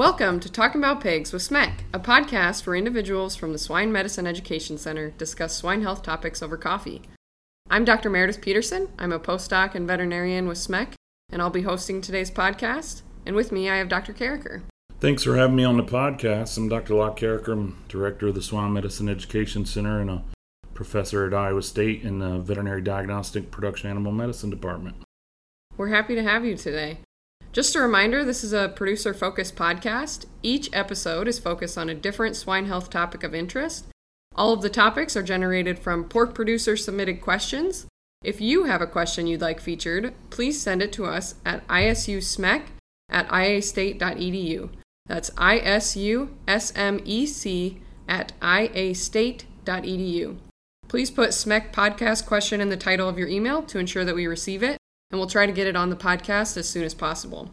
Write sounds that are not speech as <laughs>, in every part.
Welcome to Talking About Pigs with SMEC, a podcast where individuals from the Swine Medicine Education Center discuss swine health topics over coffee. I'm Dr. Meredith Peterson. I'm a postdoc and veterinarian with SMEC, and I'll be hosting today's podcast. And with me, I have Dr. Karriker. Thanks for having me on the podcast. I'm Dr. Locke Karriker. I'm director of the Swine Medicine Education Center and a professor at Iowa State in the Veterinary Diagnostic Production Animal Medicine Department. We're happy to have you today. Just a reminder this is a producer focused podcast. Each episode is focused on a different swine health topic of interest. All of the topics are generated from pork producer submitted questions. If you have a question you'd like featured, please send it to us at isusmec at iastate.edu. That's I-S-U-S-M-E-C at iastate.edu. Please put SMEC podcast question in the title of your email to ensure that we receive it and we'll try to get it on the podcast as soon as possible.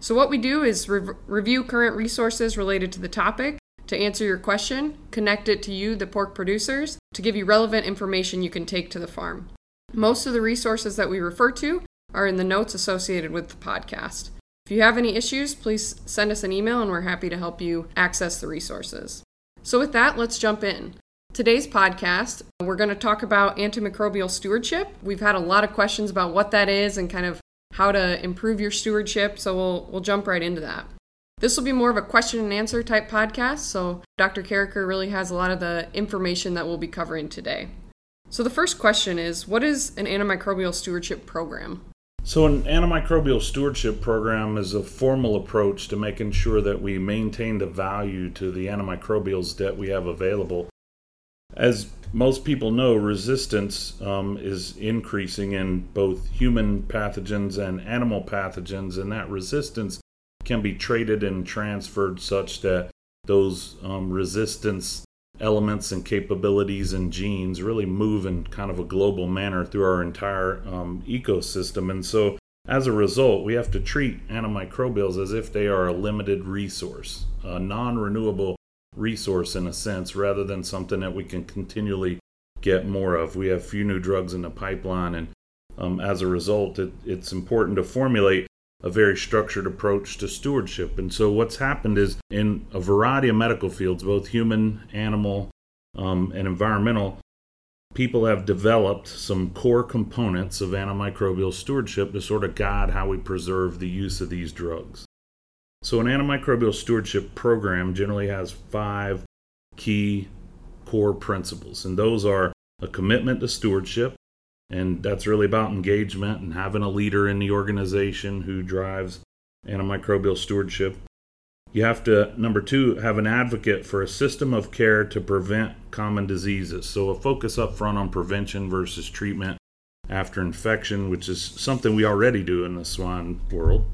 So, what we do is re- review current resources related to the topic to answer your question, connect it to you, the pork producers, to give you relevant information you can take to the farm. Most of the resources that we refer to are in the notes associated with the podcast. If you have any issues, please send us an email and we're happy to help you access the resources. So, with that, let's jump in. Today's podcast, we're going to talk about antimicrobial stewardship. We've had a lot of questions about what that is and kind of how to improve your stewardship, so we'll we'll jump right into that. This will be more of a question and answer type podcast, so Dr. Karriker really has a lot of the information that we'll be covering today. So the first question is, what is an antimicrobial stewardship program? So, an antimicrobial stewardship program is a formal approach to making sure that we maintain the value to the antimicrobials that we have available as most people know, resistance um, is increasing in both human pathogens and animal pathogens, and that resistance can be traded and transferred such that those um, resistance elements and capabilities and genes really move in kind of a global manner through our entire um, ecosystem. And so, as a result, we have to treat antimicrobials as if they are a limited resource, a non renewable resource in a sense rather than something that we can continually get more of. We have few new drugs in the pipeline, and um, as a result, it, it's important to formulate a very structured approach to stewardship. And so, what's happened is in a variety of medical fields, both human, animal, um, and environmental, people have developed some core components of antimicrobial stewardship to sort of guide how we preserve the use of these drugs. So, an antimicrobial stewardship program generally has five key core principles, and those are a commitment to stewardship, and that's really about engagement and having a leader in the organization who drives antimicrobial stewardship. You have to, number two, have an advocate for a system of care to prevent common diseases. So, a focus up front on prevention versus treatment after infection, which is something we already do in the swine world.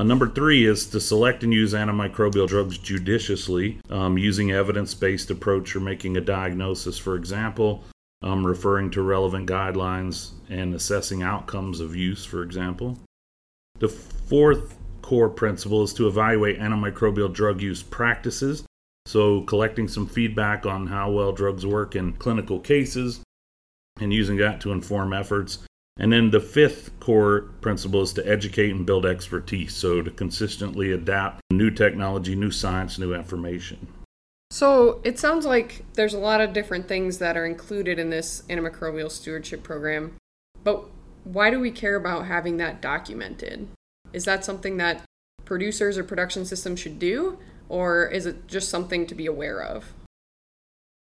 Uh, number three is to select and use antimicrobial drugs judiciously, um, using evidence based approach or making a diagnosis, for example, um, referring to relevant guidelines and assessing outcomes of use, for example. The fourth core principle is to evaluate antimicrobial drug use practices, so collecting some feedback on how well drugs work in clinical cases and using that to inform efforts and then the fifth core principle is to educate and build expertise. So to consistently adapt new technology, new science, new information. So it sounds like there's a lot of different things that are included in this antimicrobial stewardship program. But why do we care about having that documented? Is that something that producers or production systems should do? Or is it just something to be aware of?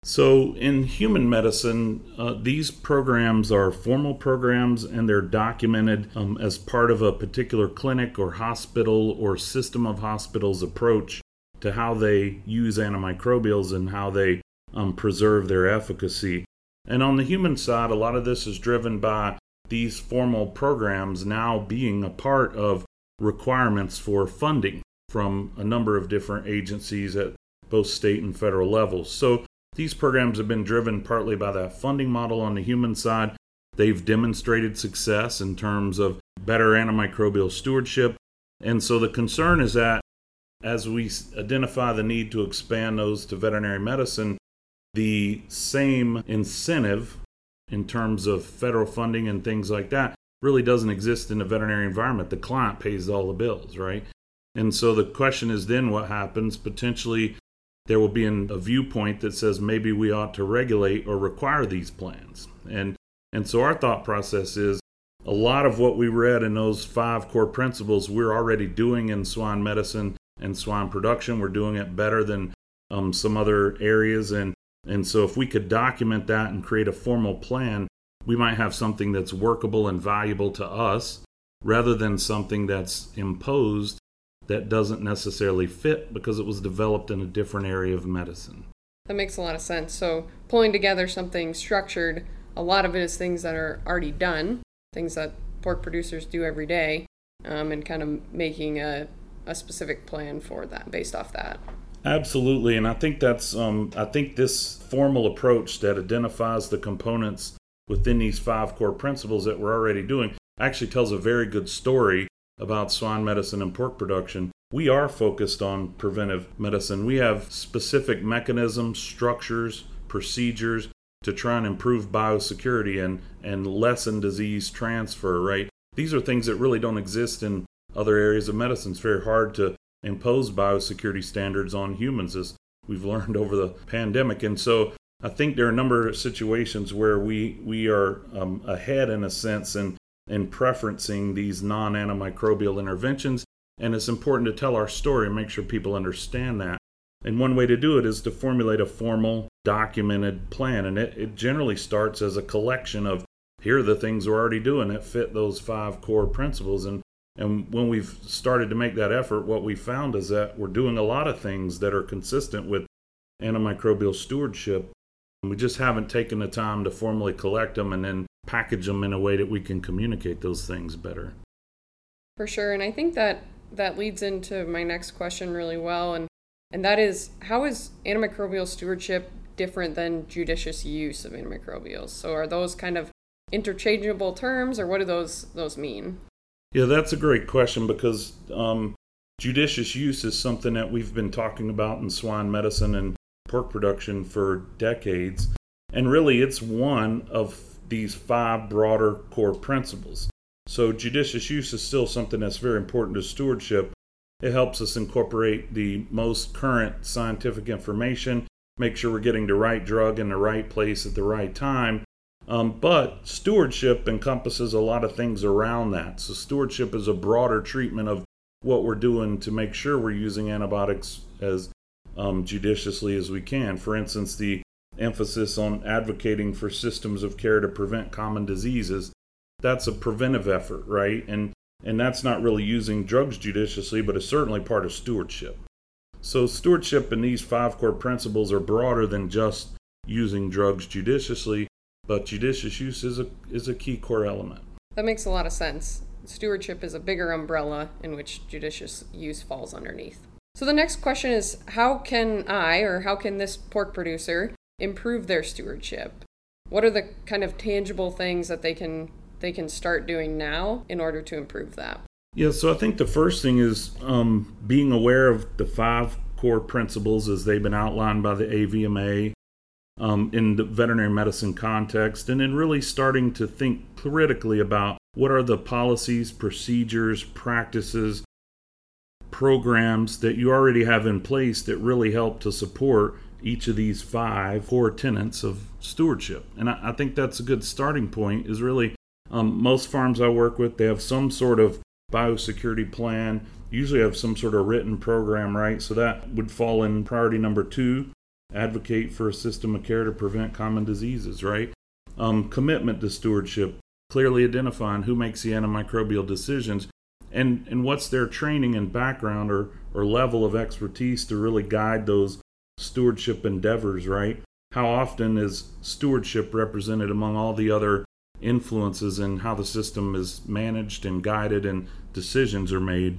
So, in human medicine, uh, these programs are formal programs and they're documented um, as part of a particular clinic or hospital or system of hospitals approach to how they use antimicrobials and how they um, preserve their efficacy. And on the human side, a lot of this is driven by these formal programs now being a part of requirements for funding from a number of different agencies at both state and federal levels. So, these programs have been driven partly by that funding model on the human side. They've demonstrated success in terms of better antimicrobial stewardship. And so the concern is that as we identify the need to expand those to veterinary medicine, the same incentive in terms of federal funding and things like that really doesn't exist in the veterinary environment. The client pays all the bills, right? And so the question is then what happens? Potentially, there will be an, a viewpoint that says maybe we ought to regulate or require these plans. And and so our thought process is a lot of what we read in those five core principles we're already doing in swine medicine and swine production. We're doing it better than um, some other areas, and and so if we could document that and create a formal plan, we might have something that's workable and valuable to us, rather than something that's imposed that doesn't necessarily fit because it was developed in a different area of medicine. That makes a lot of sense. So pulling together something structured, a lot of it is things that are already done things that pork producers do every day, um, and kind of making a, a specific plan for that based off that. Absolutely, and I think that's um, I think this formal approach that identifies the components within these five core principles that we're already doing actually tells a very good story about swine medicine and pork production. We are focused on preventive medicine. We have specific mechanisms, structures, procedures to try and improve biosecurity and, and lessen disease transfer, right? These are things that really don't exist in other areas of medicine. It's very hard to impose biosecurity standards on humans, as we've <laughs> learned over the pandemic. And so I think there are a number of situations where we, we are um, ahead, in a sense, in, in preferencing these non antimicrobial interventions. And it's important to tell our story and make sure people understand that. And one way to do it is to formulate a formal, documented plan. And it, it generally starts as a collection of here are the things we're already doing that fit those five core principles. And and when we've started to make that effort, what we found is that we're doing a lot of things that are consistent with antimicrobial stewardship. We just haven't taken the time to formally collect them and then package them in a way that we can communicate those things better. For sure. And I think that that leads into my next question really well. And and that is how is antimicrobial stewardship different than judicious use of antimicrobials? So are those kind of interchangeable terms, or what do those those mean? Yeah, that's a great question because um, judicious use is something that we've been talking about in swine medicine and pork production for decades, and really it's one of these five broader core principles. So judicious use is still something that's very important to stewardship, it helps us incorporate the most current scientific information, make sure we're getting the right drug in the right place at the right time. Um, but stewardship encompasses a lot of things around that. So, stewardship is a broader treatment of what we're doing to make sure we're using antibiotics as um, judiciously as we can. For instance, the emphasis on advocating for systems of care to prevent common diseases that's a preventive effort, right? And and that's not really using drugs judiciously, but it's certainly part of stewardship. So, stewardship and these five core principles are broader than just using drugs judiciously, but judicious use is a, is a key core element. That makes a lot of sense. Stewardship is a bigger umbrella in which judicious use falls underneath. So, the next question is how can I, or how can this pork producer, improve their stewardship? What are the kind of tangible things that they can they can start doing now in order to improve that? Yeah, so I think the first thing is um, being aware of the five core principles as they've been outlined by the AVMA um, in the veterinary medicine context, and then really starting to think critically about what are the policies, procedures, practices, programs that you already have in place that really help to support each of these five core tenets of stewardship. And I, I think that's a good starting point is really um, most farms I work with, they have some sort of biosecurity plan, usually have some sort of written program, right? So that would fall in priority number two advocate for a system of care to prevent common diseases, right? Um, commitment to stewardship, clearly identifying who makes the antimicrobial decisions and, and what's their training and background or, or level of expertise to really guide those stewardship endeavors, right? How often is stewardship represented among all the other influences in how the system is managed and guided and decisions are made.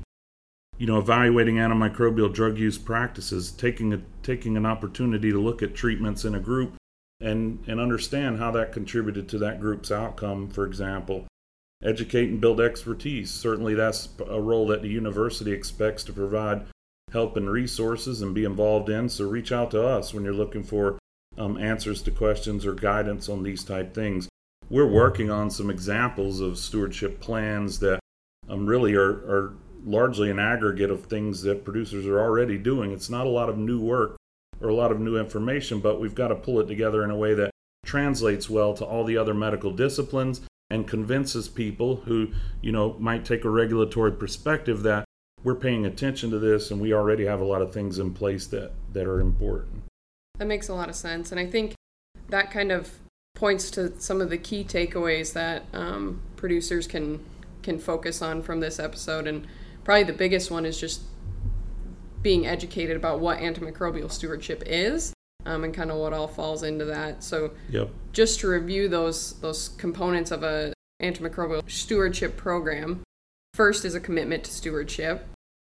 You know, evaluating antimicrobial drug use practices, taking a, taking an opportunity to look at treatments in a group and, and understand how that contributed to that group's outcome, for example. Educate and build expertise. Certainly, that's a role that the university expects to provide help and resources and be involved in. So, reach out to us when you're looking for um, answers to questions or guidance on these type things we're working on some examples of stewardship plans that um, really are, are largely an aggregate of things that producers are already doing. It's not a lot of new work or a lot of new information, but we've got to pull it together in a way that translates well to all the other medical disciplines and convinces people who, you know, might take a regulatory perspective that we're paying attention to this and we already have a lot of things in place that, that are important. That makes a lot of sense. And I think that kind of points to some of the key takeaways that um, producers can can focus on from this episode. And probably the biggest one is just being educated about what antimicrobial stewardship is um, and kind of what all falls into that. So, yep. just to review those those components of a antimicrobial stewardship program, first is a commitment to stewardship.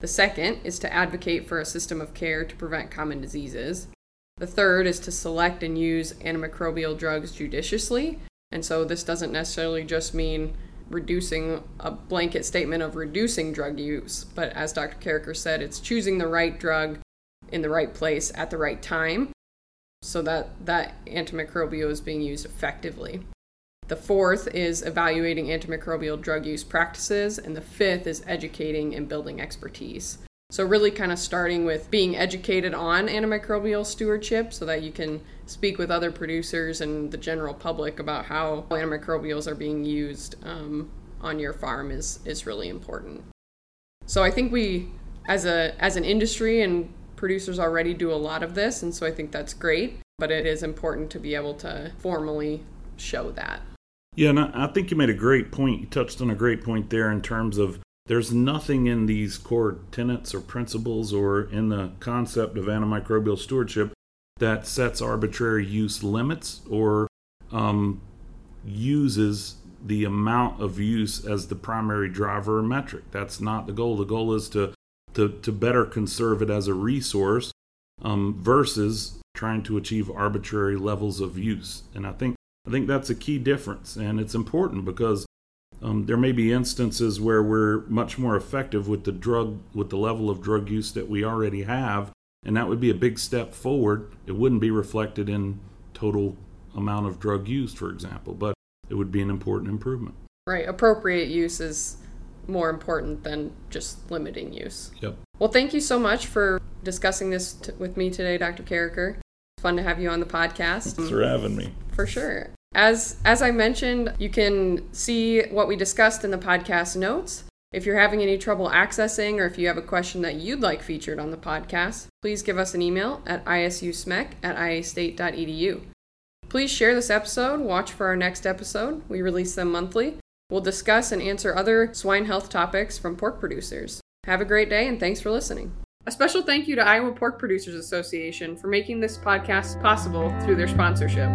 The second is to advocate for a system of care to prevent common diseases. The third is to select and use antimicrobial drugs judiciously. And so this doesn't necessarily just mean reducing a blanket statement of reducing drug use, but as Dr. Karriker said, it's choosing the right drug in the right place at the right time so that that antimicrobial is being used effectively. The fourth is evaluating antimicrobial drug use practices, and the fifth is educating and building expertise. So, really, kind of starting with being educated on antimicrobial stewardship so that you can speak with other producers and the general public about how antimicrobials are being used um, on your farm is, is really important. So, I think we, as, a, as an industry and producers already do a lot of this, and so I think that's great, but it is important to be able to formally show that. Yeah, and I think you made a great point. You touched on a great point there in terms of there's nothing in these core tenets or principles or in the concept of antimicrobial stewardship that sets arbitrary use limits or um, uses the amount of use as the primary driver or metric. That's not the goal. The goal is to to, to better conserve it as a resource um, versus trying to achieve arbitrary levels of use. And I think I think that's a key difference, and it's important because um, there may be instances where we're much more effective with the drug with the level of drug use that we already have, and that would be a big step forward. It wouldn't be reflected in total amount of drug used, for example, but it would be an important improvement. Right, appropriate use is more important than just limiting use. Yep. Well, thank you so much for discussing this t- with me today, Dr. Karriker. Fun to have you on the podcast. Thanks for having me. For sure. As as I mentioned, you can see what we discussed in the podcast notes. If you're having any trouble accessing or if you have a question that you'd like featured on the podcast, please give us an email at isusmec at iastate.edu. Please share this episode, watch for our next episode. We release them monthly. We'll discuss and answer other swine health topics from pork producers. Have a great day and thanks for listening. A special thank you to Iowa Pork Producers Association for making this podcast possible through their sponsorship.